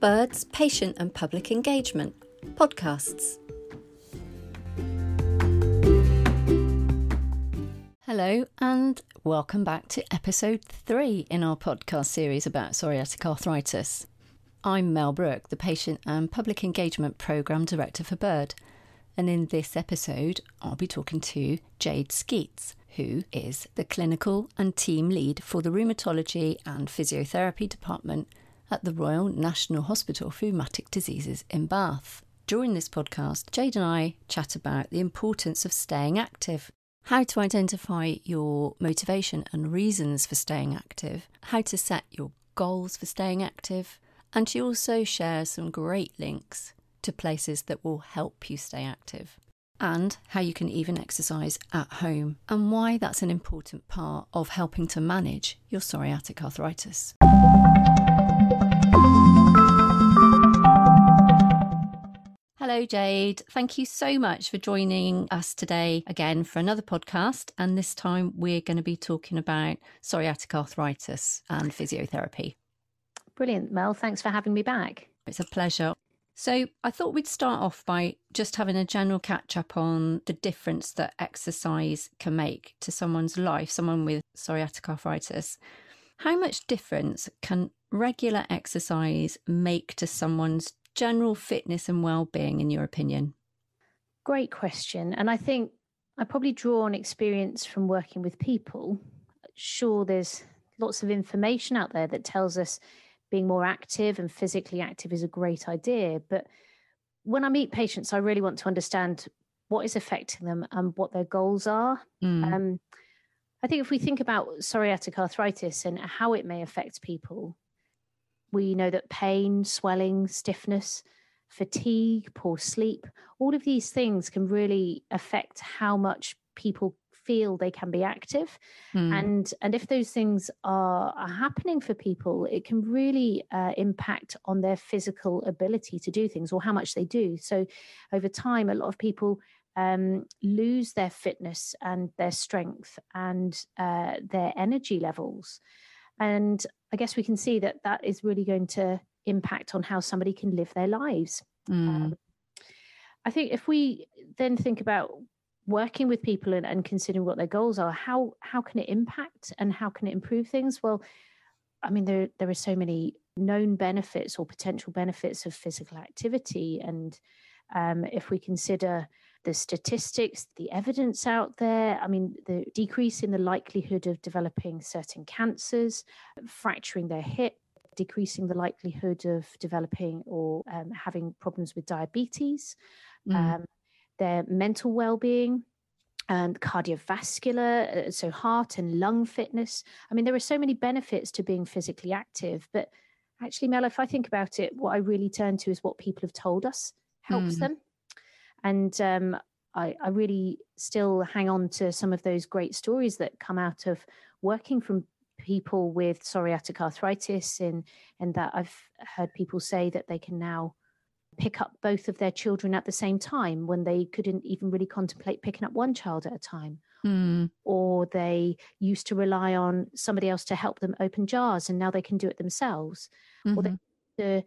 BIRD's, Patient and Public Engagement podcasts. Hello, and welcome back to episode three in our podcast series about psoriatic arthritis. I'm Mel Brook, the Patient and Public Engagement Programme Director for BIRD, and in this episode, I'll be talking to Jade Skeets, who is the clinical and team lead for the Rheumatology and Physiotherapy Department at the Royal National Hospital for Rheumatic Diseases in Bath. During this podcast, Jade and I chat about the importance of staying active, how to identify your motivation and reasons for staying active, how to set your goals for staying active, and she also shares some great links to places that will help you stay active. And how you can even exercise at home, and why that's an important part of helping to manage your psoriatic arthritis. Hello, Jade. Thank you so much for joining us today again for another podcast. And this time we're going to be talking about psoriatic arthritis and physiotherapy. Brilliant, Mel. Thanks for having me back. It's a pleasure. So, I thought we'd start off by just having a general catch up on the difference that exercise can make to someone's life, someone with psoriatic arthritis. How much difference can regular exercise make to someone's general fitness and well-being in your opinion? Great question. And I think I probably draw on experience from working with people. Sure, there's lots of information out there that tells us being more active and physically active is a great idea. But when I meet patients, I really want to understand what is affecting them and what their goals are. Mm. Um, I think if we think about psoriatic arthritis and how it may affect people, we know that pain, swelling, stiffness, fatigue, poor sleep, all of these things can really affect how much people feel they can be active. Mm. and and if those things are, are happening for people it can really uh, impact on their physical ability to do things or how much they do. So over time a lot of people um, lose their fitness and their strength and uh, their energy levels. And I guess we can see that that is really going to impact on how somebody can live their lives. Mm. Um, I think if we then think about working with people and, and, considering what their goals are, how how can it impact and how can it improve things? Well, I mean there there are so many known benefits or potential benefits of physical activity, and um, if we consider the statistics, the evidence out there. I mean, the decrease in the likelihood of developing certain cancers, fracturing their hip, decreasing the likelihood of developing or um, having problems with diabetes, mm. um, their mental well being. And cardiovascular, uh, so heart and lung fitness. I mean, there are so many benefits to being physically active. But actually, Mel, if I think about it, what I really turn to is what people have told us helps mm. them and um, I, I, really still hang on to some of those great stories that come out of working from people with psoriatic arthritis and and that I've heard people say that they can now pick up both of their children at the same time when they couldn't even really contemplate picking up one child at a time mm. or they used to rely on somebody else to help them open jars and now they can do it themselves mm-hmm. or they to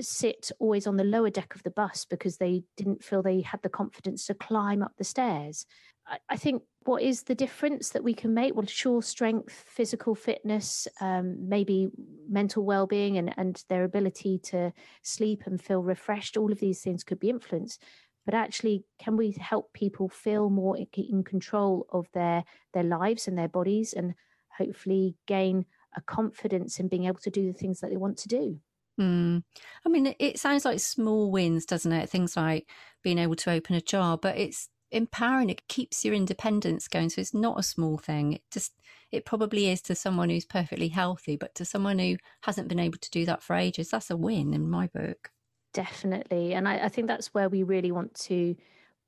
sit always on the lower deck of the bus because they didn't feel they had the confidence to climb up the stairs. I, I think what is the difference that we can make? Well, sure, strength, physical fitness, um, maybe mental well being, and, and their ability to sleep and feel refreshed, all of these things could be influenced. But actually, can we help people feel more in control of their, their lives and their bodies and hopefully gain a confidence in being able to do the things that they want to do? Mm. I mean, it sounds like small wins, doesn't it? Things like being able to open a jar, but it's empowering. It keeps your independence going. So it's not a small thing. It just, it probably is to someone who's perfectly healthy, but to someone who hasn't been able to do that for ages, that's a win in my book. Definitely. And I, I think that's where we really want to,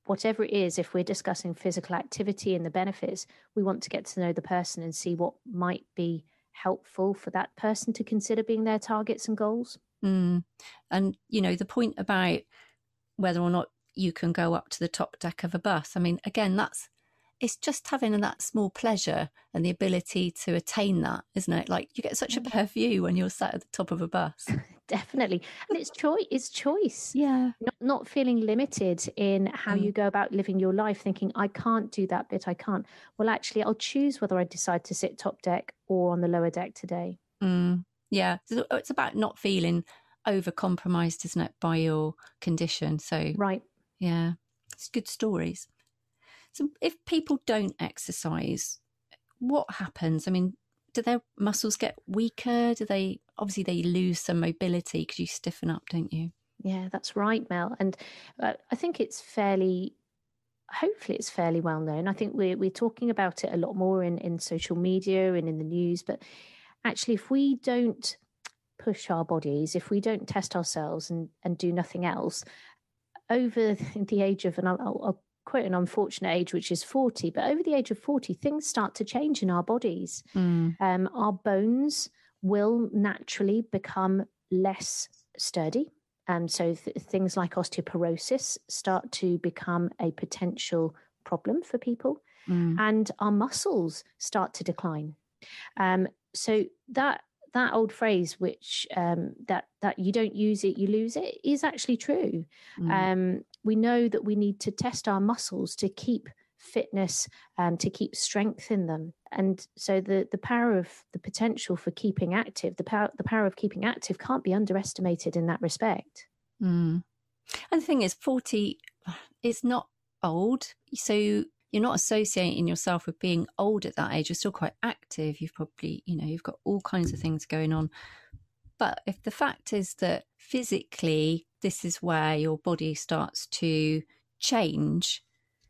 whatever it is, if we're discussing physical activity and the benefits, we want to get to know the person and see what might be helpful for that person to consider being their targets and goals. Mm. And, you know, the point about whether or not you can go up to the top deck of a bus, I mean, again, that's it's just having that small pleasure and the ability to attain that, isn't it? Like you get such a better view when you're sat at the top of a bus. definitely. And it's choice it's choice. Yeah. Not, not feeling limited in how mm. you go about living your life thinking i can't do that bit i can't. Well actually i'll choose whether i decide to sit top deck or on the lower deck today. Mm. yeah. It's about not feeling over compromised isn't it by your condition? So right. yeah it's good stories. So if people don't exercise what happens? I mean do their muscles get weaker? Do they obviously they lose some mobility because you stiffen up, don't you? Yeah, that's right, Mel. And uh, I think it's fairly, hopefully, it's fairly well known. I think we're we're talking about it a lot more in in social media and in the news. But actually, if we don't push our bodies, if we don't test ourselves and and do nothing else, over the age of, and I'll, I'll quite an unfortunate age, which is 40. But over the age of 40, things start to change in our bodies. Mm. Um, our bones will naturally become less sturdy. Um, so th- things like osteoporosis start to become a potential problem for people, mm. and our muscles start to decline. Um, so that that old phrase, which um, that that you don't use it, you lose it, is actually true. Mm. Um, we know that we need to test our muscles to keep fitness and to keep strength in them and so the the power of the potential for keeping active the power the power of keeping active can't be underestimated in that respect mm. and the thing is 40 is not old so you're not associating yourself with being old at that age. You're still quite active. You've probably, you know, you've got all kinds of things going on. But if the fact is that physically, this is where your body starts to change,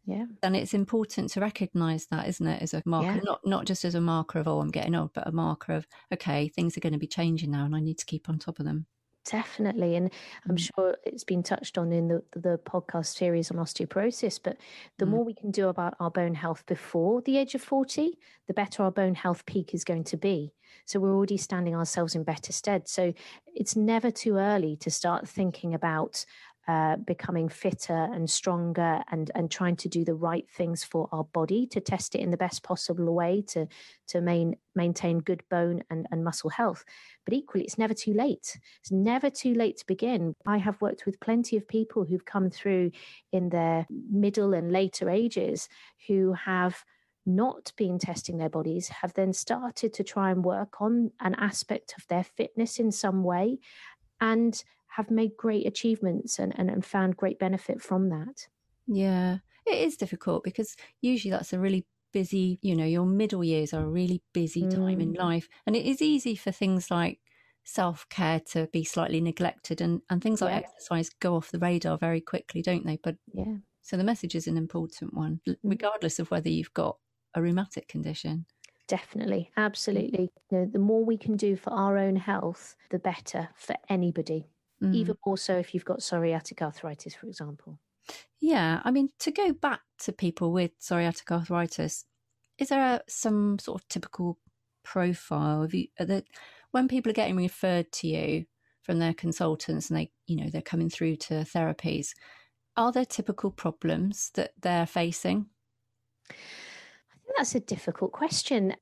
yeah, then it's important to recognize that, isn't it, as a marker, yeah. not not just as a marker of oh, I'm getting old, but a marker of okay, things are going to be changing now, and I need to keep on top of them. Definitely. And I'm mm. sure it's been touched on in the, the podcast series on osteoporosis. But the mm. more we can do about our bone health before the age of 40, the better our bone health peak is going to be. So we're already standing ourselves in better stead. So it's never too early to start thinking about uh, becoming fitter and stronger and and trying to do the right things for our body to test it in the best possible way to to main, maintain good bone and, and muscle health. But equally it's never too late. It's never too late to begin. I have worked with plenty of people who've come through in their middle and later ages who have not been testing their bodies have then started to try and work on an aspect of their fitness in some way. And have made great achievements and, and, and found great benefit from that. Yeah, it is difficult because usually that's a really busy, you know, your middle years are a really busy time mm. in life. And it is easy for things like self care to be slightly neglected and, and things like yeah. exercise go off the radar very quickly, don't they? But yeah. So the message is an important one, mm. regardless of whether you've got a rheumatic condition. Definitely, absolutely. You know, the more we can do for our own health, the better for anybody mm. even more so if you've got psoriatic arthritis, for example. Yeah, I mean, to go back to people with psoriatic arthritis, is there a, some sort of typical profile of you that when people are getting referred to you from their consultants and they, you know, they're coming through to therapies, are there typical problems that they're facing? I think that's a difficult question.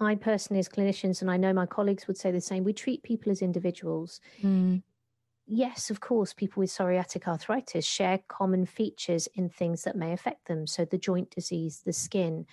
I personally, as clinicians, and I know my colleagues would say the same, we treat people as individuals. Mm yes, of course, people with psoriatic arthritis share common features in things that may affect them. So, the joint disease, the skin.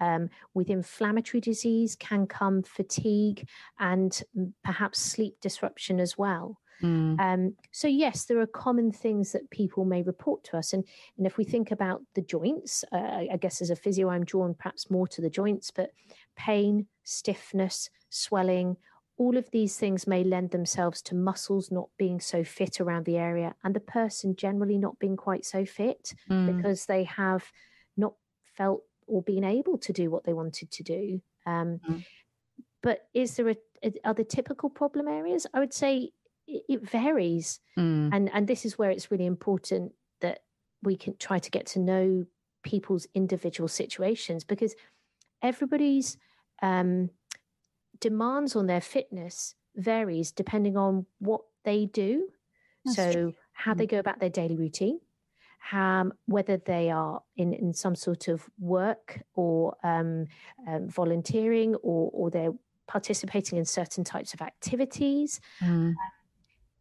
Um, with inflammatory disease can come fatigue and perhaps sleep disruption as well. Mm. Um, so yes, there are common things that people may report to us, and and if we think about the joints, uh, I guess as a physio, I'm drawn perhaps more to the joints, but pain, stiffness, swelling, all of these things may lend themselves to muscles not being so fit around the area and the person generally not being quite so fit mm. because they have not felt or been able to do what they wanted to do. Um, mm. But is there a, a, are there typical problem areas? I would say it, it varies, mm. and and this is where it's really important that we can try to get to know people's individual situations because everybody's um, demands on their fitness varies depending on what they do. That's so true. how they mm. go about their daily routine, how, whether they are in, in some sort of work or um, um, volunteering or, or they're participating in certain types of activities. Mm. Um,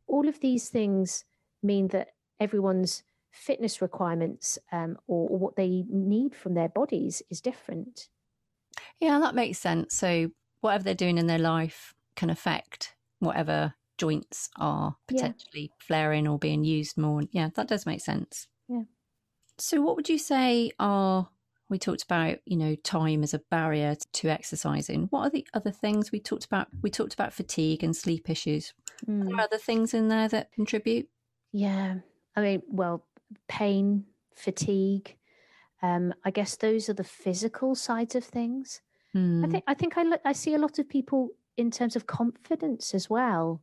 all of these things mean that everyone's fitness requirements um, or, or what they need from their bodies is different. Yeah, that makes sense. So whatever they're doing in their life can affect whatever joints are potentially yeah. flaring or being used more. Yeah, that does make sense. Yeah. So what would you say are we talked about, you know, time as a barrier to exercising. What are the other things we talked about? We talked about fatigue and sleep issues. Mm. Are there hmm. other things in there that contribute? Yeah. I mean, well, pain, fatigue. Um, I guess those are the physical sides of things. Mm. I think I think I I see a lot of people in terms of confidence as well.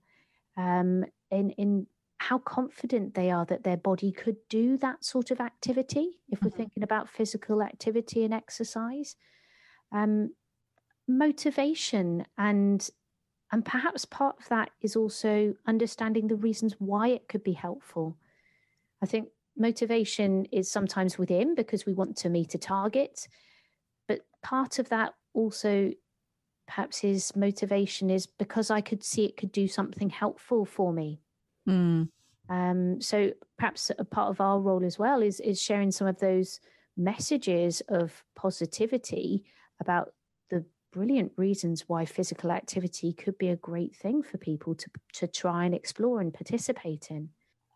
Um, in in how confident they are that their body could do that sort of activity. If we're mm-hmm. thinking about physical activity and exercise, um, motivation and and perhaps part of that is also understanding the reasons why it could be helpful. I think motivation is sometimes within because we want to meet a target, but part of that also perhaps his motivation is because I could see it could do something helpful for me. Mm. Um, so perhaps a part of our role as well is is sharing some of those messages of positivity about the brilliant reasons why physical activity could be a great thing for people to to try and explore and participate in.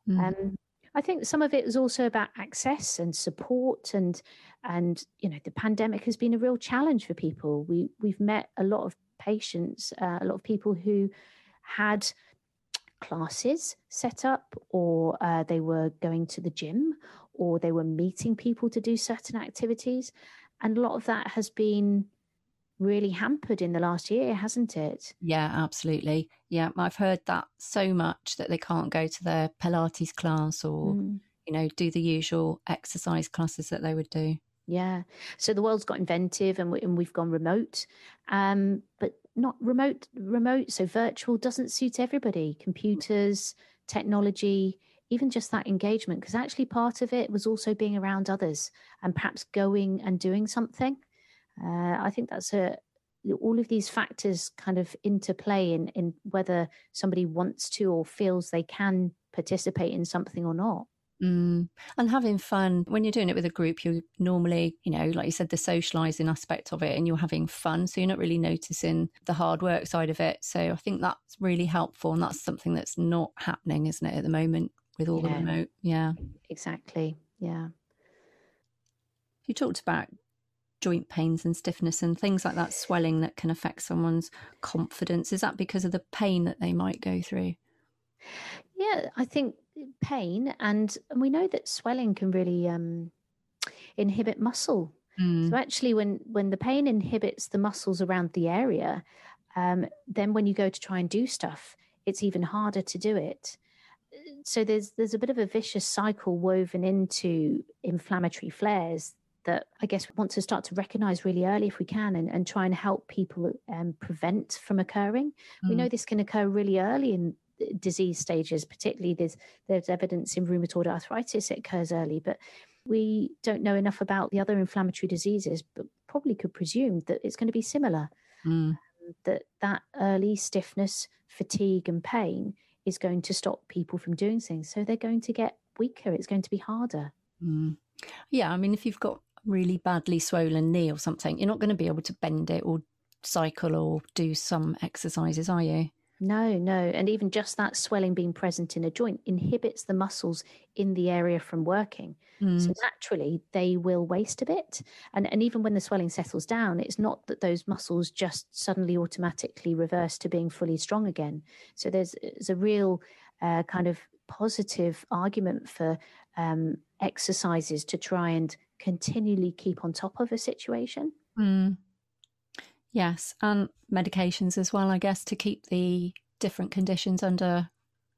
Mm. Um, I think some of it is also about access and support and and you know the pandemic has been a real challenge for people. We we've met a lot of patients, uh, a lot of people who had classes set up or uh, they were going to the gym or they were meeting people to do certain activities and a lot of that has been really hampered in the last year, hasn't it? Yeah, absolutely. Yeah, I've heard that so much that they can't go to their Pilates class or, mm. you know, do the usual exercise classes that they would do. Yeah. So the world's got inventive and, we, and we've gone remote. Um, but not remote, remote. So virtual doesn't suit everybody. Computers, technology, even just that engagement, because actually part of it was also being around others and perhaps going and doing something. Uh, I think that's a all of these factors kind of interplay in in whether somebody wants to or feels they can participate in something or not. Mm. And having fun when you're doing it with a group, you're normally, you know, like you said, the socializing aspect of it, and you're having fun. So you're not really noticing the hard work side of it. So I think that's really helpful. And that's something that's not happening, isn't it, at the moment with all yeah. the remote? Yeah. Exactly. Yeah. You talked about joint pains and stiffness and things like that, swelling that can affect someone's confidence. Is that because of the pain that they might go through? Yeah, I think pain, and, and we know that swelling can really um, inhibit muscle. Mm. So actually, when when the pain inhibits the muscles around the area, um, then when you go to try and do stuff, it's even harder to do it. So there's there's a bit of a vicious cycle woven into inflammatory flares that I guess we want to start to recognize really early if we can and, and try and help people um, prevent from occurring. Mm. We know this can occur really early in disease stages, particularly there's there's evidence in rheumatoid arthritis it occurs early, but we don't know enough about the other inflammatory diseases, but probably could presume that it's going to be similar. Mm. Um, that that early stiffness, fatigue, and pain is going to stop people from doing things. So they're going to get weaker. It's going to be harder. Mm. Yeah, I mean, if you've got really badly swollen knee or something, you're not going to be able to bend it or cycle or do some exercises, are you? No, no. And even just that swelling being present in a joint inhibits the muscles in the area from working. Mm. So naturally, they will waste a bit. And, and even when the swelling settles down, it's not that those muscles just suddenly automatically reverse to being fully strong again. So there's, there's a real uh, kind of positive argument for um, exercises to try and continually keep on top of a situation. Mm. Yes, and medications as well, I guess, to keep the different conditions under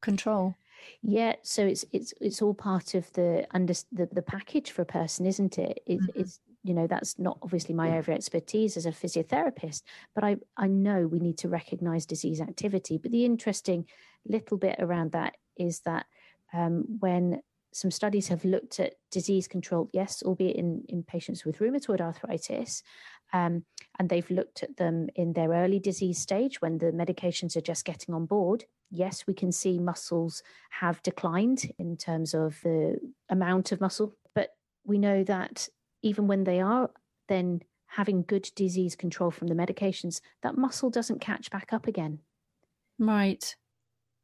control. Yeah, so it's it's it's all part of the under the, the package for a person, isn't it? it mm-hmm. It's you know that's not obviously my area expertise as a physiotherapist, but I I know we need to recognise disease activity. But the interesting little bit around that is that um, when some studies have looked at disease control, yes, albeit in, in patients with rheumatoid arthritis, Um, and they've looked at them in their early disease stage when the medications are just getting on board. Yes, we can see muscles have declined in terms of the amount of muscle, but we know that even when they are then having good disease control from the medications, that muscle doesn't catch back up again. Right.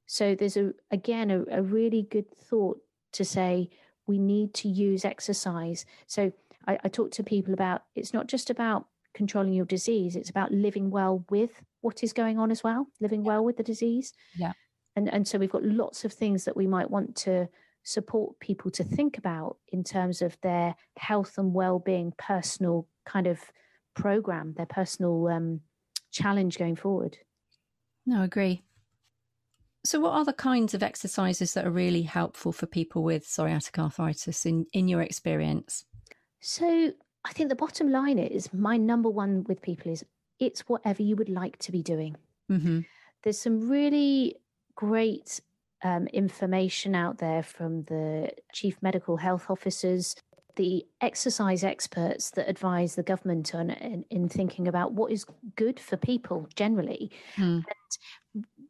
So there's a again a, a really good thought to say we need to use exercise. So I, I talk to people about it's not just about controlling your disease, it's about living well with what is going on as well, living yeah. well with the disease. Yeah. And and so we've got lots of things that we might want to support people to think about in terms of their health and well-being personal kind of program their personal um, challenge going forward no I agree so what are the kinds of exercises that are really helpful for people with psoriatic arthritis in in your experience so i think the bottom line is my number one with people is it's whatever you would like to be doing mm-hmm. there's some really great um, information out there from the chief medical health officers, the exercise experts that advise the government on in, in thinking about what is good for people generally. Mm.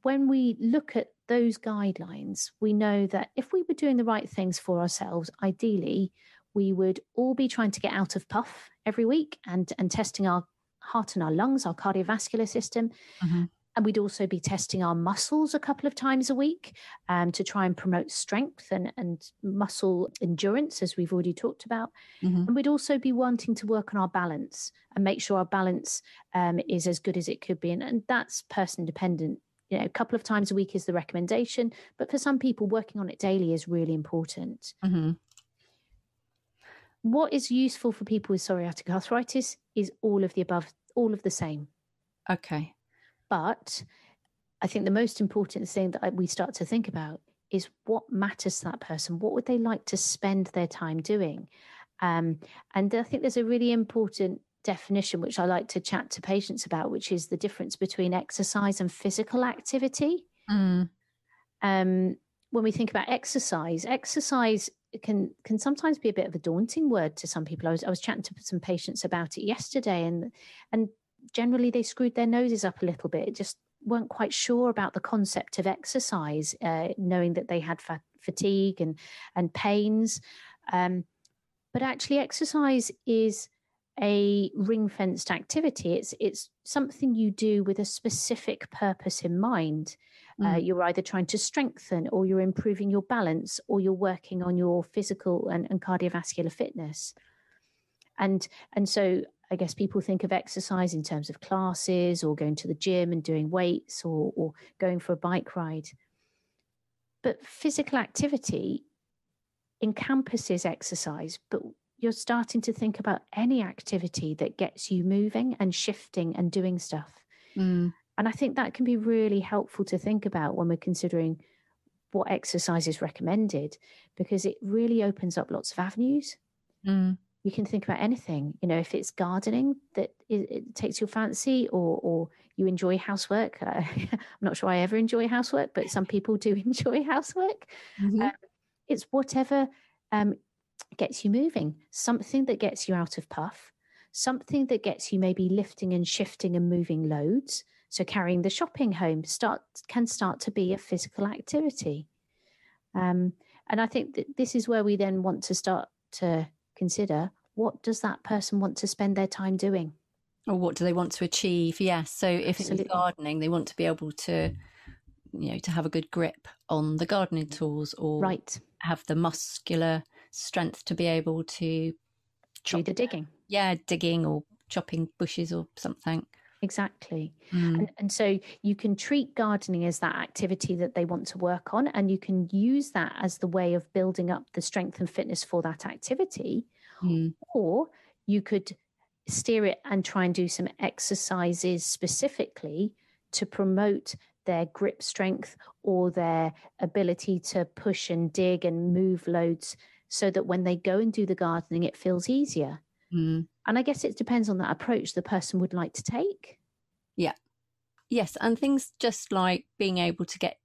When we look at those guidelines, we know that if we were doing the right things for ourselves, ideally, we would all be trying to get out of puff every week and, and testing our heart and our lungs, our cardiovascular system. Mm-hmm. And we'd also be testing our muscles a couple of times a week um, to try and promote strength and, and muscle endurance, as we've already talked about. Mm-hmm. And we'd also be wanting to work on our balance and make sure our balance um, is as good as it could be. And, and that's person dependent. You know, a couple of times a week is the recommendation, but for some people, working on it daily is really important. Mm-hmm. What is useful for people with psoriatic arthritis is all of the above, all of the same. Okay. But I think the most important thing that we start to think about is what matters to that person. What would they like to spend their time doing? Um, and I think there's a really important definition which I like to chat to patients about, which is the difference between exercise and physical activity. Mm. Um, when we think about exercise, exercise can can sometimes be a bit of a daunting word to some people. I was I was chatting to some patients about it yesterday, and and generally they screwed their noses up a little bit, just weren't quite sure about the concept of exercise, uh, knowing that they had fa- fatigue and and pains. Um, but actually, exercise is a ring fenced activity. It's it's something you do with a specific purpose in mind. Uh, mm. Uh, you're either trying to strengthen, or you're improving your balance, or you're working on your physical and, and cardiovascular fitness. And and so I guess people think of exercise in terms of classes or going to the gym and doing weights or, or going for a bike ride. But physical activity encompasses exercise, but you're starting to think about any activity that gets you moving and shifting and doing stuff. Mm. And I think that can be really helpful to think about when we're considering what exercise is recommended, because it really opens up lots of avenues. Mm you can think about anything you know if it's gardening that it, it takes your fancy or or you enjoy housework uh, i'm not sure i ever enjoy housework but some people do enjoy housework mm-hmm. um, it's whatever um, gets you moving something that gets you out of puff something that gets you maybe lifting and shifting and moving loads so carrying the shopping home start can start to be a physical activity um, and i think that this is where we then want to start to consider what does that person want to spend their time doing? Or what do they want to achieve? Yes. So if Absolutely. it's gardening, they want to be able to, you know, to have a good grip on the gardening tools or right. have the muscular strength to be able to do the digging. Yeah, digging or chopping bushes or something. Exactly. Mm. And, and so you can treat gardening as that activity that they want to work on, and you can use that as the way of building up the strength and fitness for that activity. Mm. Or you could steer it and try and do some exercises specifically to promote their grip strength or their ability to push and dig and move loads so that when they go and do the gardening, it feels easier. Mm. And I guess it depends on that approach the person would like to take. Yeah. Yes. And things just like being able to get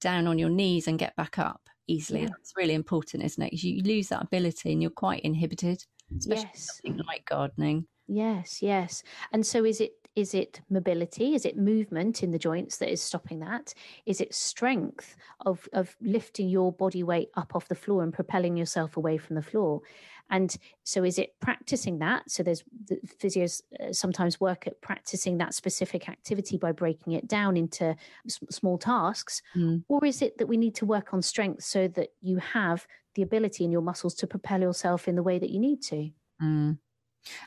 down on your knees and get back up easily. Yeah. That's really important, isn't it? You lose that ability and you're quite inhibited, especially yes. something like gardening. Yes, yes. And so is it is it mobility? Is it movement in the joints that is stopping that? Is it strength of of lifting your body weight up off the floor and propelling yourself away from the floor? And so, is it practicing that? So, there's the physios uh, sometimes work at practicing that specific activity by breaking it down into s- small tasks, mm. or is it that we need to work on strength so that you have the ability in your muscles to propel yourself in the way that you need to? Mm.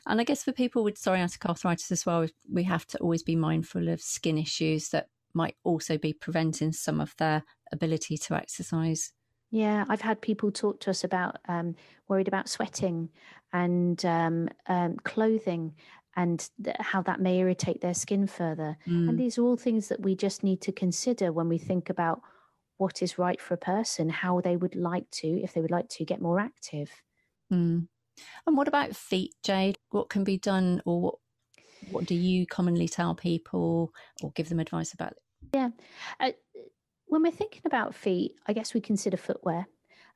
And I guess for people with psoriatic arthritis as well, we have to always be mindful of skin issues that might also be preventing some of their ability to exercise. Yeah, I've had people talk to us about um, worried about sweating and um, um, clothing and th- how that may irritate their skin further. Mm. And these are all things that we just need to consider when we think about what is right for a person, how they would like to, if they would like to, get more active. Mm. And what about feet, Jade? What can be done, or what what do you commonly tell people, or give them advice about? Yeah, uh, when we're thinking about feet, I guess we consider footwear.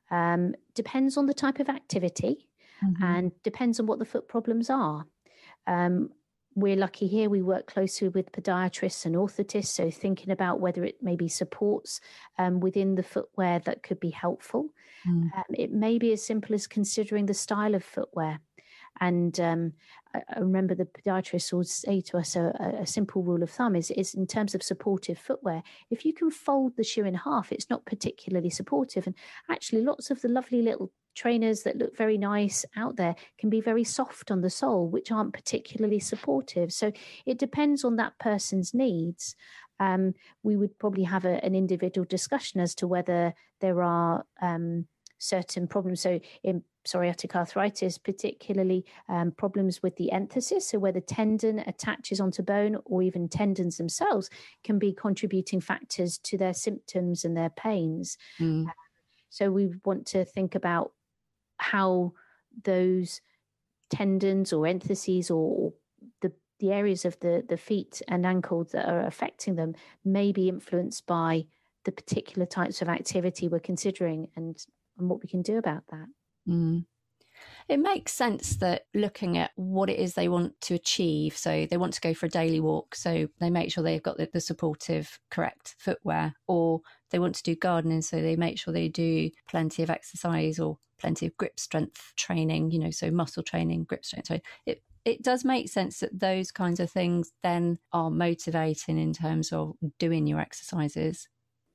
Um, depends on the type of activity mm-hmm. and depends on what the foot problems are. Um, we're lucky here, we work closely with podiatrists and orthotists. So, thinking about whether it maybe supports um, within the footwear that could be helpful. Mm. Um, it may be as simple as considering the style of footwear. And um, I, I, remember the podiatrist would say to us a, a, simple rule of thumb is, is in terms of supportive footwear, if you can fold the shoe in half, it's not particularly supportive. And actually, lots of the lovely little trainers that look very nice out there can be very soft on the sole, which aren't particularly supportive. So it depends on that person's needs. Um, we would probably have a, an individual discussion as to whether there are um, certain problems. So in psoriatic arthritis, particularly um, problems with the enthesis, so where the tendon attaches onto bone or even tendons themselves can be contributing factors to their symptoms and their pains. Mm. so we want to think about how those tendons or entheses or the the areas of the the feet and ankles that are affecting them may be influenced by the particular types of activity we're considering and and what we can do about that. Mm. It makes sense that looking at what it is they want to achieve, so they want to go for a daily walk, so they make sure they've got the, the supportive, correct footwear, or they want to do gardening, so they make sure they do plenty of exercise or plenty of grip strength training, you know, so muscle training, grip strength. So it it does make sense that those kinds of things then are motivating in terms of doing your exercises.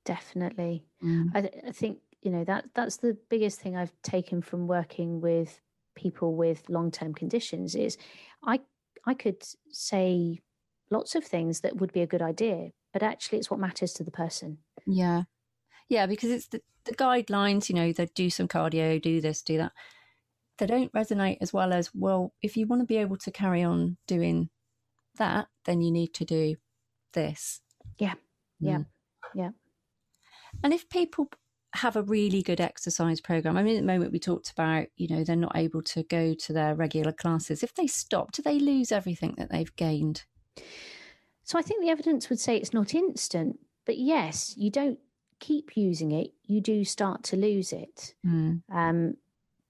Definitely. Mm. I, th- I think you know that that's the biggest thing I've taken from working with people with long term conditions is I I could say lots of things that would be a good idea, but actually it's what matters to the person. Yeah. Yeah, because it's the, the guidelines, you know, they do some cardio, do this, do that. They don't resonate as well as, well, if you want to be able to carry on doing that, then you need to do this. Yeah. Yeah. Mm. Yeah. And if people have a really good exercise program. I mean, at the moment we talked about, you know, they're not able to go to their regular classes. If they stop, do they lose everything that they've gained? So I think the evidence would say it's not instant, but yes, you don't keep using it, you do start to lose it. Mm. Um,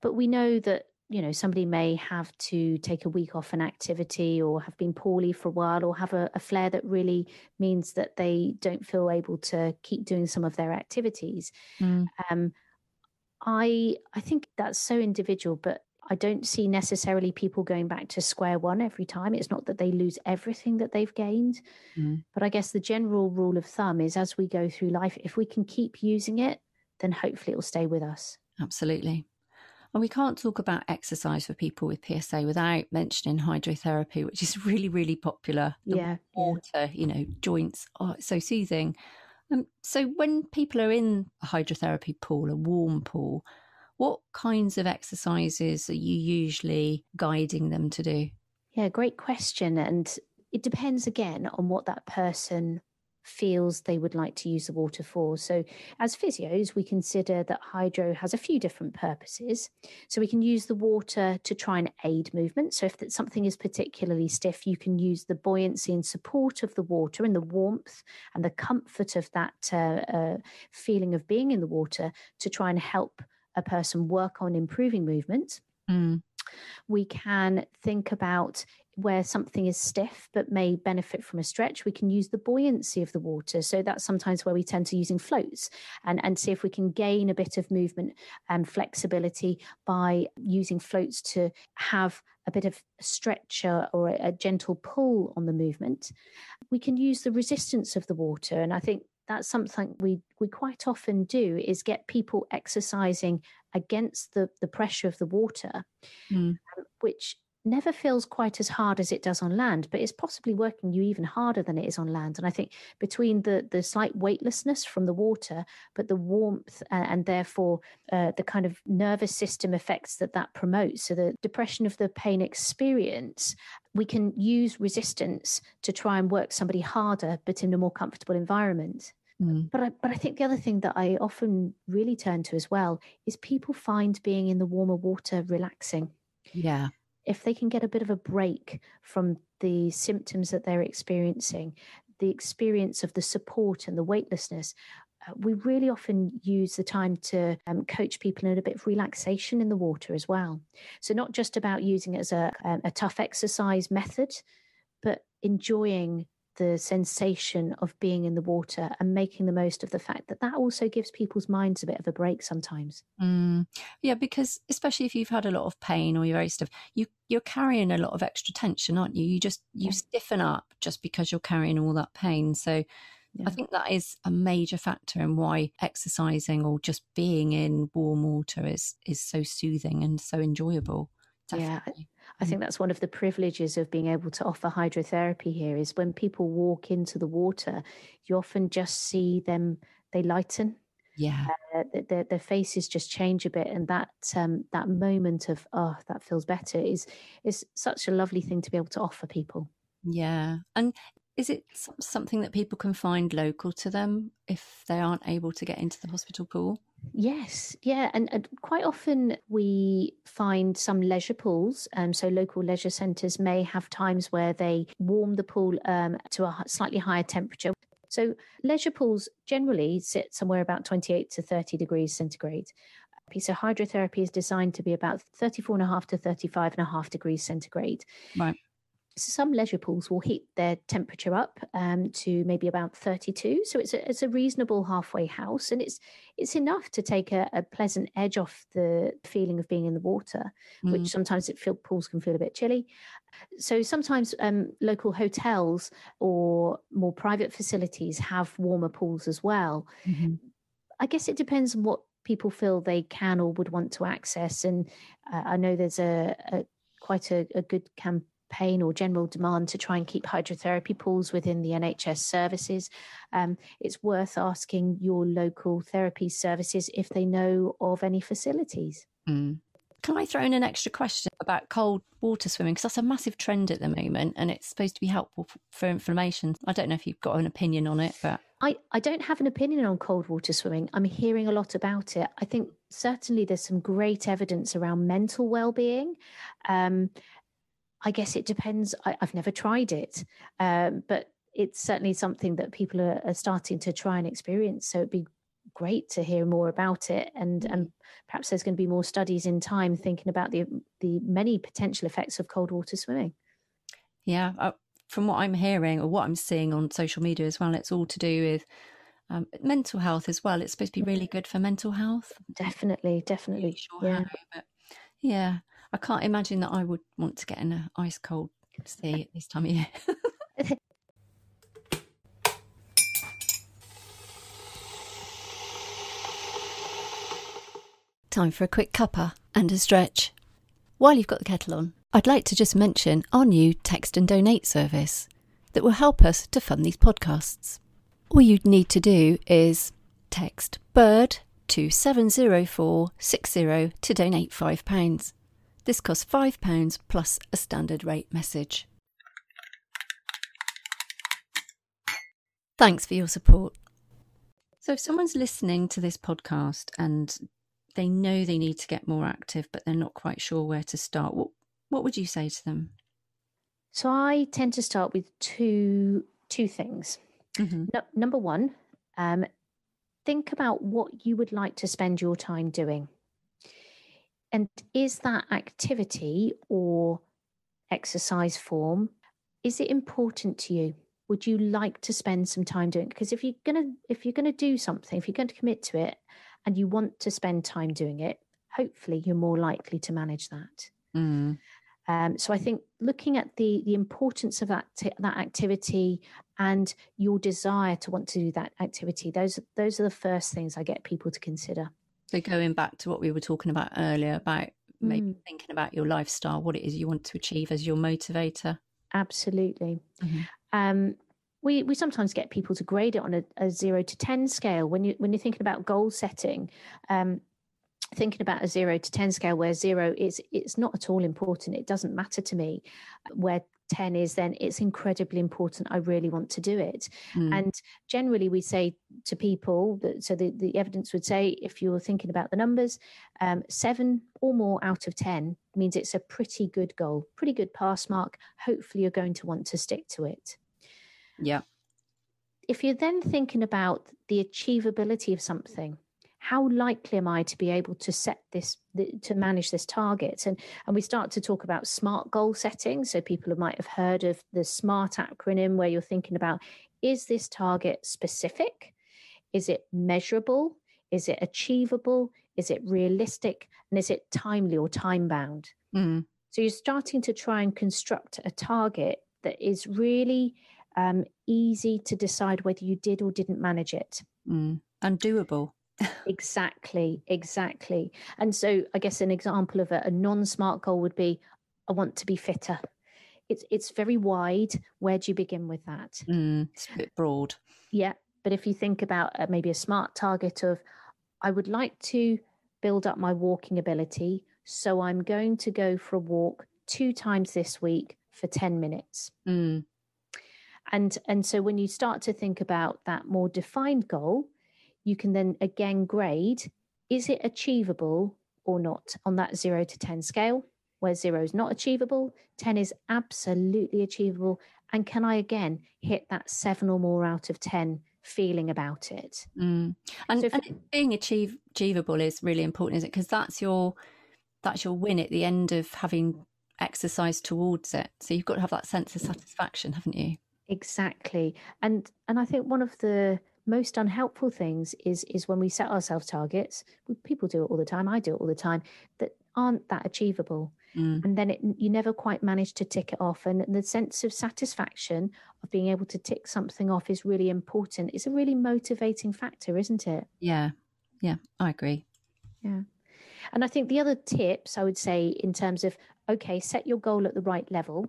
but we know that you know somebody may have to take a week off an activity or have been poorly for a while or have a, a, flare that really means that they don't feel able to keep doing some of their activities mm. um, i i think that's so individual but i don't see necessarily people going back to square one every time it's not that they lose everything that they've gained mm. but i guess the general rule of thumb is as we go through life if we can keep using it then hopefully it will stay with us absolutely and we can't talk about exercise for people with PSA without mentioning hydrotherapy, which is really, really popular. The yeah. Water, you know, joints, oh, it's so soothing. Um, so when people are in a hydrotherapy pool, a warm pool, what kinds of exercises are you usually guiding them to do? Yeah, great question. And it depends again on what that person feels they would like to use the water for. So, as physios, we consider that hydro has a few different purposes. So, we can use the water to try and aid movement. So, if something is particularly stiff, you can use the buoyancy and support of the water and the warmth and the comfort of that uh, uh, feeling of being in the water to try and help a person work on improving movement. Mm. We can think about where something is stiff but may benefit from a stretch, we can use the buoyancy of the water. So that's sometimes where we tend to using floats and, and see if we can gain a bit of movement and flexibility by using floats to have a bit of stretch or a, a gentle pull on the movement. We can use the resistance of the water. And I think that's something we we quite often do is get people exercising against the the pressure of the water mm. um, which never feels quite as hard as it does on land, but it's possibly working you even harder than it is on land. And I think between the the slight weightlessness from the water, but the warmth uh, and therefore uh, the kind of nervous system effects that that promotes, so the depression of the pain experience, we can use resistance to try and work somebody harder, but in a more comfortable environment. Mm. But I, but I think the other thing that I often really turn to as well is people find being in the warmer water relaxing. Yeah if they can get a bit of a break from the symptoms that they're experiencing, the experience of the support and the weightlessness, uh, we really often use the time to um, coach people in a bit of relaxation in the water as well. So, not just about using it as a, um, a tough exercise method, but enjoying the sensation of being in the water and making the most of the fact that that also gives people's minds a bit of a break sometimes. Mm. Yeah, because especially if you've had a lot of pain or you're very stiff, you you're carrying a lot of extra tension, aren't you? You just you yeah. stiffen up just because you're carrying all that pain. So yeah. I think that is a major factor in why exercising or just being in warm water is is so soothing and so enjoyable. Definitely. Yeah, I think mm. that's one of the privileges of being able to offer hydrotherapy here is when people walk into the water, you often just see them, they lighten. Yeah. Uh, their, their faces just change a bit. And that, um, that moment of, oh, that feels better is, is such a lovely thing to be able to offer people. Yeah. And is it something that people can find local to them if they aren't able to get into the hospital pool? Yes, yeah, and, quite often we find some leisure pools. Um, so local leisure centres may have times where they warm the pool um, to a slightly higher temperature. So leisure pools generally sit somewhere about 28 to 30 degrees centigrade. So hydrotherapy is designed to be about 34 and a half to 35 and a half degrees centigrade. Right some leisure pools will heat their temperature up um, to maybe about 32 so it's a, it's a reasonable halfway house and it's it's enough to take a, a pleasant edge off the feeling of being in the water mm. which sometimes it feel pools can feel a bit chilly so sometimes um, local hotels or more private facilities have warmer pools as well mm-hmm. i guess it depends on what people feel they can or would want to access and uh, i know there's a, a quite a, a good campaign pain or general demand to try and keep hydrotherapy pools within the NHS services, um, it's worth asking your local therapy services if they know of any facilities. Mm. Can I throw in an extra question about cold water swimming? Because that's a massive trend at the moment and it's supposed to be helpful for inflammation. I don't know if you've got an opinion on it, but. I, I don't have an opinion on cold water swimming. I'm hearing a lot about it. I think certainly there's some great evidence around mental well-being. Um, I guess it depends. I, have never tried it, um, but it's certainly something that people are, are, starting to try and experience. So it'd be great to hear more about it, and and perhaps there's going to be more studies in time thinking about the the many potential effects of cold water swimming. Yeah, uh, from what I'm hearing or what I'm seeing on social media as well, it's all to do with um, mental health as well. It's supposed to be really good for mental health. Definitely, definitely. Sure yeah. How, yeah. I can't imagine that I would want to get in an ice cold sea at this time of year. Time for a quick cuppa and a stretch. While you've got the kettle on, I'd like to just mention our new text and donate service that will help us to fund these podcasts. All you'd need to do is text BIRD to 70460 to donate £5. This costs £5 plus a standard rate message. Thanks for your support. So, if someone's listening to this podcast and they know they need to get more active, but they're not quite sure where to start, what, what would you say to them? So, I tend to start with two two things. Mm-hmm. No, number one, um, think about what you would like to spend your time doing. And is that activity or exercise form, is it important to you? Would you like to spend some time doing it? Because if you're gonna if you're gonna do something, if you're going to commit to it and you want to spend time doing it, hopefully you're more likely to manage that. Mm. Um, so I think looking at the the importance of that that activity and your desire to want to do that activity, those those are the first things I get people to consider. So going back to what we were talking about earlier about maybe mm. thinking about your lifestyle, what it is you want to achieve as your motivator. Absolutely. Mm-hmm. Um, we we sometimes get people to grade it on a, a, zero to ten scale when you when you're thinking about goal setting. Um, thinking about a zero to 10 scale where zero is it's not at all important it doesn't matter to me where 10 is then it's incredibly important. I really want to do it. Mm. and generally we say to people that so the, the evidence would say if you're thinking about the numbers um, seven or more out of 10 means it's a pretty good goal pretty good pass mark. Hopefully you're going to want to stick to it. Yeah. If you're then thinking about the achievability of something how likely am I to be able to set this, to manage this target? And, and we start to talk about SMART goal setting. So people might have heard of the SMART acronym, where you're thinking about is this target specific? Is it measurable? Is it achievable? Is it realistic? And is it timely or time bound? Mm. So you're starting to try and construct a target that is really um, easy to decide whether you did or didn't manage it. Mm. And doable exactly, exactly. And so I guess an example of a, a non-smart goal would be I want to be fitter. It's it's very wide. Where do you begin with that? Mm, it's a bit broad. Yeah, but if you think about uh, maybe a smart target of I would like to build up my walking ability, so I'm going to go for a walk two times this week for 10 minutes. Mm. And and so when you start to think about that more defined goal, you can then again grade is it achievable or not on that zero to 10 scale, where zero is not achievable, 10 is absolutely achievable. And can I again hit that seven or more out of 10 feeling about it? Mm. And, so and being achieve, achievable is really important, isn't it? Because that's your that's your win at the end of having exercised towards it. So you've got to have that sense of satisfaction, haven't you? Exactly. And and I think one of the most unhelpful things is is when we set ourselves targets people do it all the time i do it all the time that aren't that achievable. Mm. and then it, you never quite manage to tick it off. And the sense of satisfaction of being able to tick something off is really important. It's a really motivating factor isn't it? Yeah. Yeah i agree. Yeah. And i think the other tips i would say in terms of okay set your goal at the right level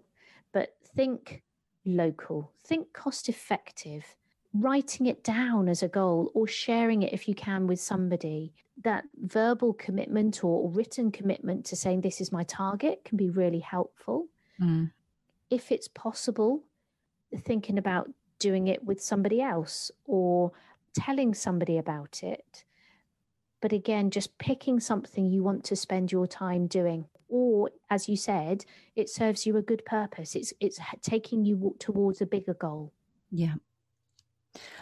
but think local think cost effective writing it down as a goal or sharing it if you can with somebody. That verbal commitment or written commitment to saying this is my target can be really helpful. Mm. if it's possible thinking about doing it with somebody else or telling somebody about it. But again just picking something you want to spend your time doing. Or as you said it serves you a good purpose. It's it's taking you towards a bigger goal. Yeah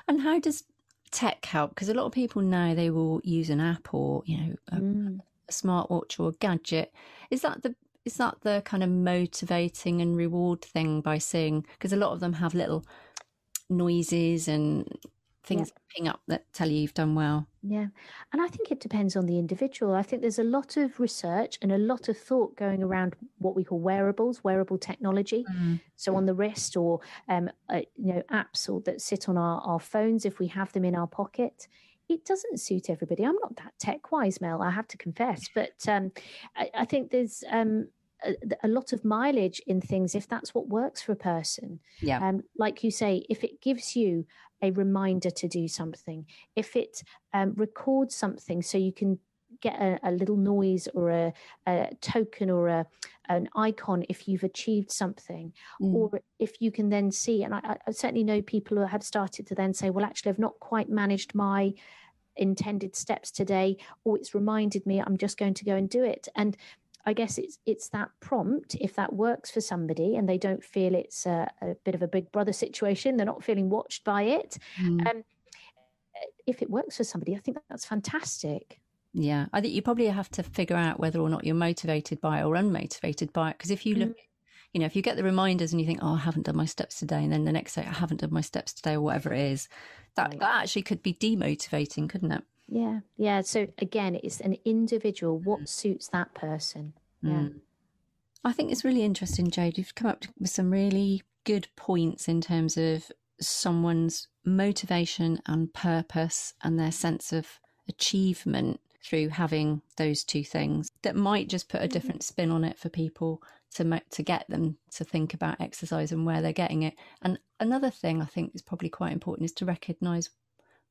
and how does tech help? Because a lot of people now they will use an app or you know a, mm. a smartwatch or a gadget. Is that the is that the kind of motivating and reward thing by seeing? Because a lot of them have little noises and things yeah. ping up that tell you you've done well. Yeah. And I think it depends on the individual. I think there's a lot of research and a lot of thought going around what we call wearables, wearable technology. Mm. So on the wrist or, um, uh, you know, apps or that sit on our, our phones if we have them in our pocket. It doesn't suit everybody. I'm not that tech wise, Mel, I have to confess. But um, I, I, think there's um, a, a, lot of mileage in things if that's what works for a person. Yeah. Um, like you say, if it gives you a reminder to do something, if it um, records something so you can get a, a little noise or a, a, token or a, an icon if you've achieved something, mm. or if you can then see, and I, I certainly know people who have started to then say, well, actually, I've not quite managed my intended steps today, or it's reminded me I'm just going to go and do it. And I guess it's it's that prompt. If that works for somebody and they don't feel it's a, a bit of a big brother situation, they're not feeling watched by it. Mm. Um, if it works for somebody, I think that's fantastic. Yeah, I think you probably have to figure out whether or not you're motivated by it or unmotivated by it. Because if you look, mm. you know, if you get the reminders and you think, oh, I haven't done my steps today, and then the next day I haven't done my steps today, or whatever it is, that, right. that actually could be demotivating, couldn't it? Yeah, yeah. So again, it's an individual. What mm. suits that person? Yeah. Mm. I think it's really interesting, Jade. You've come up with some really good points in terms of someone's motivation and purpose and their sense of achievement through having those two things that might just put a mm-hmm. different spin on it for people to to get them to think about exercise and where they're getting it. And another thing I think is probably quite important is to recognize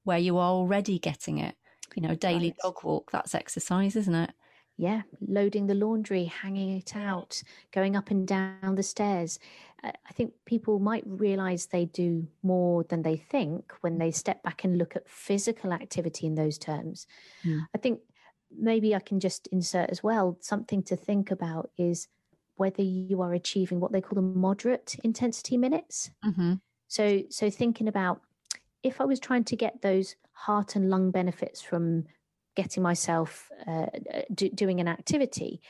where you are already getting it. You know, daily dog walk, that's exercise, isn't it? Yeah, loading the laundry, hanging it out, going up and down the stairs. I think people might realize they do more than they think when they step back and look at physical activity in those terms. Mm. I think maybe I can just insert as well something to think about is whether you are achieving what they call the moderate intensity minutes. Mm-hmm. So, so thinking about if I was trying to get those heart and lung benefits from getting myself uh, do, doing an activity,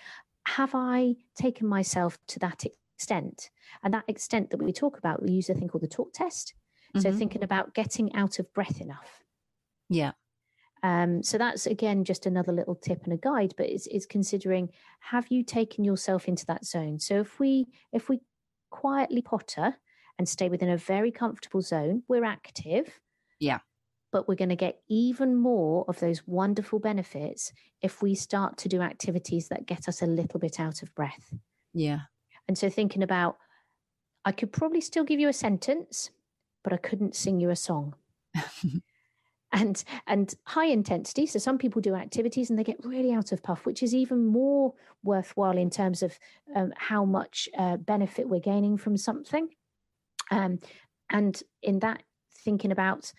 have I taken myself to that extent? And that extent that we talk about, we use a thing called the talk test. Mm-hmm. So thinking about getting out of breath enough. Yeah. Um, so that's again just another little tip and a guide, but it's, it's considering have you taken yourself into that zone? So if we if we quietly potter and stay within a very comfortable zone, we're active. Yeah. But we're going to get even more of those wonderful benefits if we start to do activities that get us a little bit out of breath. Yeah. And so thinking about, I could probably still give you a sentence, but I couldn't sing you a song. and and high intensity so some people do activities and they get really out of puff which is even more worthwhile in terms of um, how much uh, benefit we're gaining from something um, and in that thinking about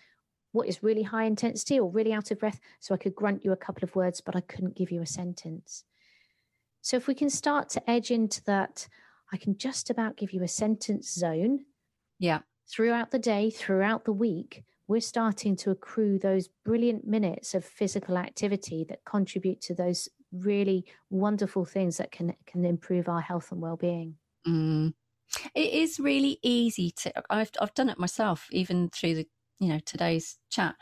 what is really high intensity or really out of breath so i could grunt you a couple of words but i couldn't give you a sentence so if we can start to edge into that I can just about give you a sentence zone. Yeah. Throughout the day, throughout the week, we're starting to accrue those brilliant minutes of physical activity that contribute to those really wonderful things that can can improve our health and well-being. Mm. It is really easy to I've I've done it myself even through the you know today's chat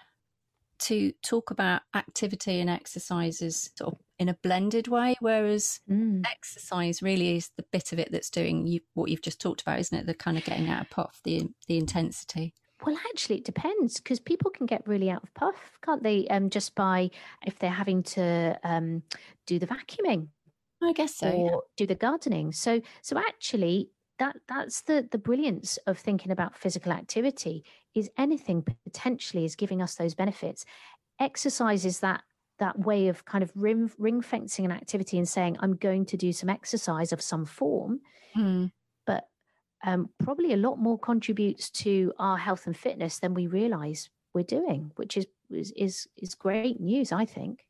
to talk about activity and exercises sort of in a blended way, whereas mm. exercise really is the bit of it that's doing you, what you've just talked about, isn't it? The kind of getting out of puff, the the intensity. Well, actually, it depends because people can get really out of puff, can't they? Um, just by if they're having to um, do the vacuuming, I guess so, or yeah. do the gardening. So, so actually, that that's the the brilliance of thinking about physical activity is anything potentially is giving us those benefits. Exercise is that that way of kind of ring, ring fencing an activity and saying i'm going to do some exercise of some form mm. but um, probably a lot more contributes to our health and fitness than we realize we're doing which is is is, is great news i think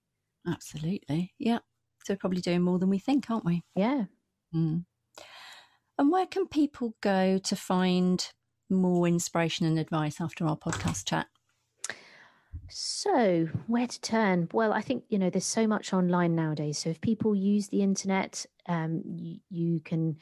absolutely yeah so we're probably doing more than we think aren't we yeah mm. and where can people go to find more inspiration and advice after our podcast chat so, where to turn? Well, I think, you know, there's so much online nowadays. So, if people use the internet, um, you, you can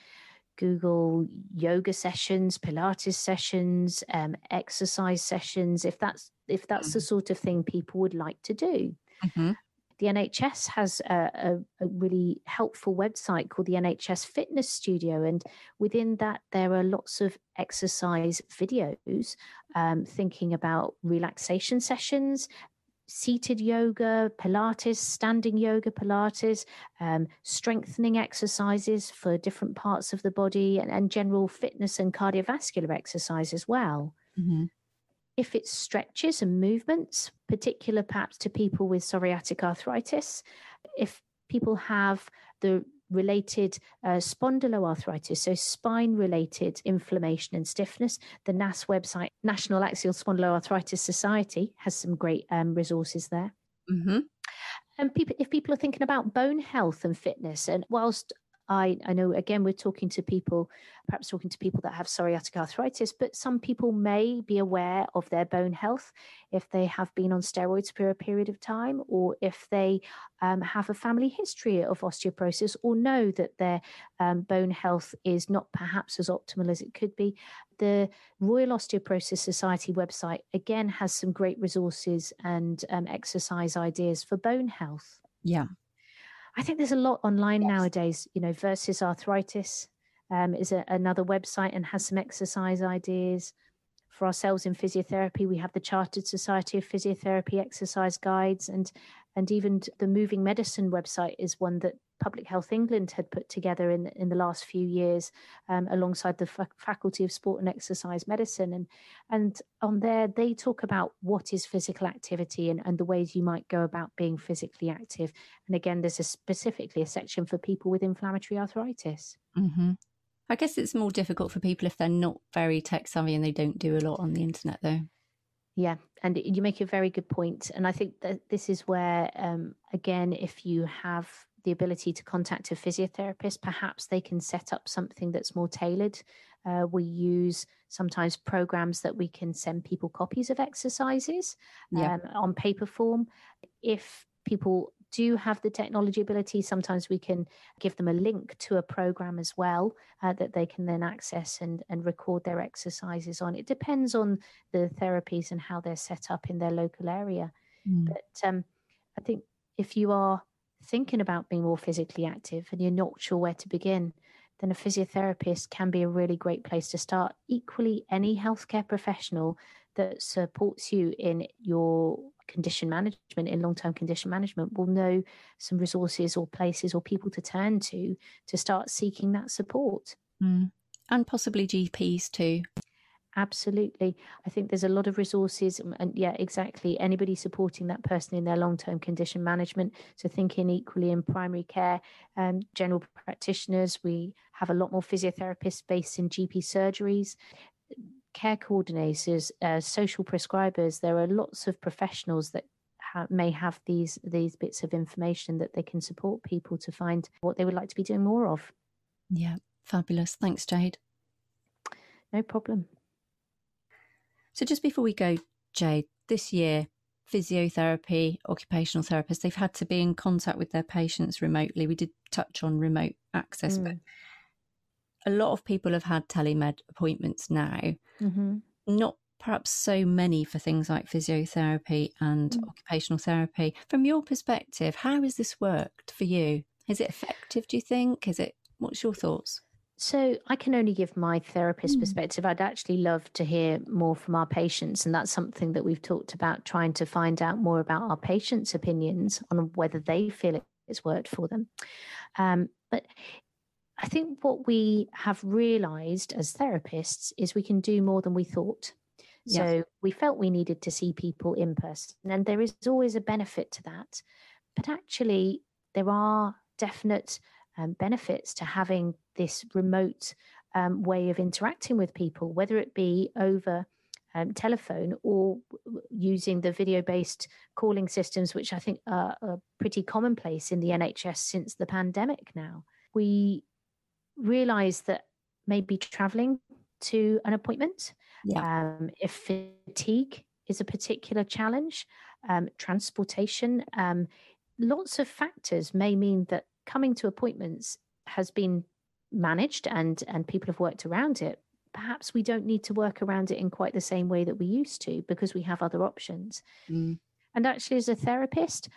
Google yoga sessions, Pilates sessions, um, exercise sessions, if that's if that's mm-hmm. the sort of thing people would like to do. Mm-hmm the NHS has a, a, a, really helpful website called the NHS Fitness Studio. And within that, there are lots of exercise videos um, thinking about relaxation sessions. Seated yoga, Pilates, standing yoga, Pilates, um, strengthening exercises for different parts of the body, and, and general fitness and cardiovascular exercise as well. Mm-hmm if it's stretches and movements, particular perhaps to people with psoriatic arthritis, if people have the related uh, spondyloarthritis, so spine related inflammation and stiffness, the NAS website, National Axial Spondyloarthritis Society, has some great um, resources there. Mm-hmm. And people, if people are thinking about bone health and fitness, and whilst I, I know again we're talking to people, perhaps talking to people that have psoriatic arthritis, but some people may be aware of their bone health if they have been on steroids for a period of time, or if they um, have a family history of osteoporosis, or know that their um, bone health is not perhaps as optimal as it could be. The Royal Osteoporosis Society website again has some great resources and um, exercise ideas for bone health. Yeah. I think there's a lot online yes. nowadays, you know, versus arthritis um, is a, another website and has some exercise ideas. For ourselves in physiotherapy, we have the Chartered Society of Physiotherapy exercise guides, and and even the Moving Medicine website is one that Public Health England had put together in in the last few years, um, alongside the F- Faculty of Sport and Exercise Medicine, and and on there they talk about what is physical activity and, and the ways you might go about being physically active. And again, there's a specifically a section for people with inflammatory arthritis. Mm-hmm. I guess it's more difficult for people if they're not very tech savvy and they don't do a lot on the internet, though. Yeah, and you make a very good point. point, and I think that this is where, um, again, if you have the ability to contact a physiotherapist, perhaps they can set up something that's more tailored. Uh, we use sometimes programs that we can send people copies of exercises yeah. um, on paper form. If people do have the technology ability, sometimes we can give them a link to a program as well uh, that they can then access and, and record their exercises on. It depends on the therapies and how they're set up in their local area. Mm. But um, I think if you are thinking about being more physically active and you're not sure where to begin, then a physiotherapist can be a really great place to start. Equally, any healthcare professional that supports you in your condition management, in long term condition management, will know some resources or places or people to turn to to start seeking that support. Mm. And possibly GPs too. Absolutely. I think there's a lot of resources. And yeah, exactly. Anybody supporting that person in their long term condition management. So, thinking equally in primary care, um, general practitioners, we have a lot more physiotherapists based in GP surgeries, care coordinators, uh, social prescribers. There are lots of professionals that ha- may have these these bits of information that they can support people to find what they would like to be doing more of. Yeah, fabulous. Thanks, Jade. No problem. So, just before we go, Jade, this year, physiotherapy, occupational therapists, they've had to be in contact with their patients remotely. We did touch on remote access, mm. but a lot of people have had telemed appointments now. Mm-hmm. Not perhaps so many for things like physiotherapy and mm. occupational therapy. From your perspective, how has this worked for you? Is it effective, do you think? Is it, what's your thoughts? So I can only give my therapist mm. perspective. I'd actually love to hear more from our patients, and that's something that we've talked about trying to find out more about our patients' opinions on whether they feel it's worked for them. Um, but I think what we have realized as therapists is we can do more than we thought. So yes. we felt we needed to see people in person, and there is always a benefit to that. But actually, there are definite um, benefits to having this remote um, way of interacting with people, whether it be over um, telephone or using the video based calling systems, which I think are, are, pretty commonplace in the NHS since the pandemic now. We realize that maybe traveling to an appointment, yeah. Um, if fatigue is a particular challenge, um, transportation, um, lots of factors may mean that coming to appointments has been managed and and people have worked around it perhaps we don't need to work around it in quite the same way that we used to because we have other options mm. and actually as a therapist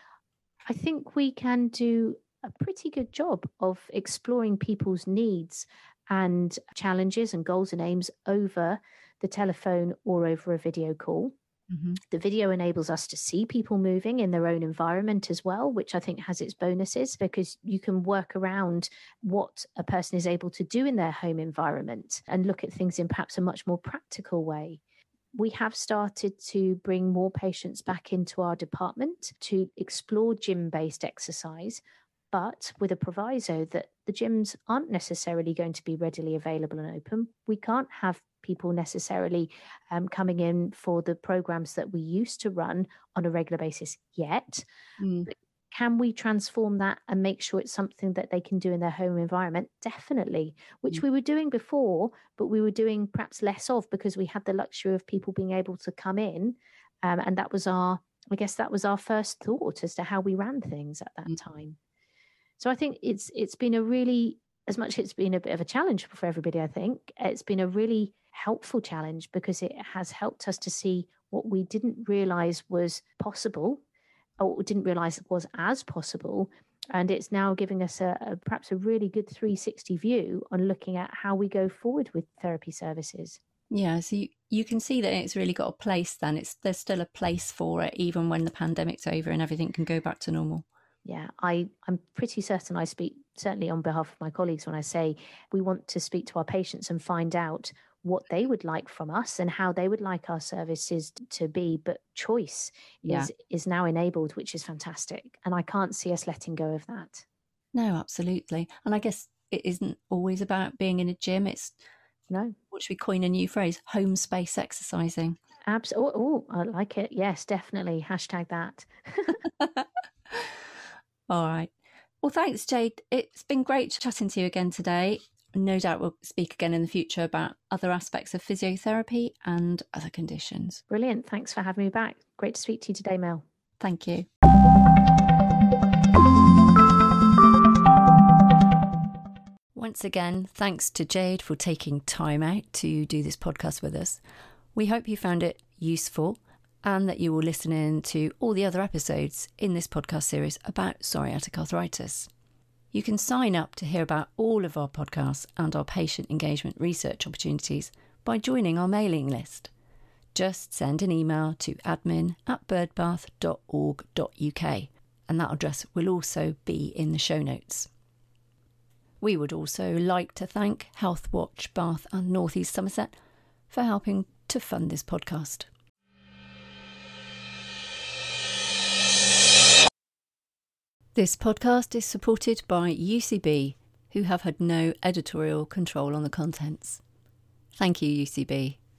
i think we can do a pretty good job of exploring people's needs and challenges and goals and aims over the telephone or over a video call Mm-hmm. The video enables us to see people moving in their own environment as well, which I think has its bonuses because you can work around what a person is able to do in their home environment and look at things in perhaps a much more practical way. We have started to bring more patients back into our department to explore gym based exercise, but with a proviso that the gyms aren't necessarily going to be readily available and open. We can't have people necessarily um, coming in for the programs that we used to run on a regular basis yet. Mm. Can we transform that and make sure it's something that they can do in their home environment? Definitely, which mm. we were doing before, but we were doing perhaps less of because we had the luxury of people being able to come in. Um, and that was our, I guess that was our first thought as to how we ran things at that mm. time. So I think it's it's been a really as much as it's been a bit of a challenge for everybody, I think, it's been a really helpful challenge because it has helped us to see what we didn't realize was possible or didn't realize was as possible. And it's now giving us a, a perhaps a really good 360 view on looking at how we go forward with therapy services. Yeah, so you, you can see that it's really got a place then. It's there's still a place for it even when the pandemic's over and everything can go back to normal yeah i i'm pretty certain i speak certainly on behalf of my colleagues when i say we want to speak to our patients and find out what they would like from us and how they would like our services to be but choice yeah. is is now enabled which is fantastic and i can't see us letting go of that. No absolutely and i guess it isn't always about being in a gym it's no. what should we coin a new phrase home space exercising. Absolutely oh, oh i like it yes definitely hashtag that All right. Well, thanks, Jade. It's been great chatting to you again today. No doubt we'll speak again in the future about other aspects of physiotherapy and other conditions. Brilliant. Thanks for having me back. Great to speak to you today, Mel. Thank you. Once again, thanks to Jade for taking time out to do this podcast with us. We hope you found it useful and that you will listen in to all the other episodes in this podcast series about psoriatic arthritis. You can sign up to hear about all of our podcasts and our patient engagement research opportunities by joining our mailing list. Just send an email to admin at birdbath.org.uk, and that address will also be in the show notes. We would also like to thank Healthwatch Bath and North East Somerset for helping to fund this podcast. This podcast is supported by UCB, who have had no editorial control on the contents. Thank you, UCB.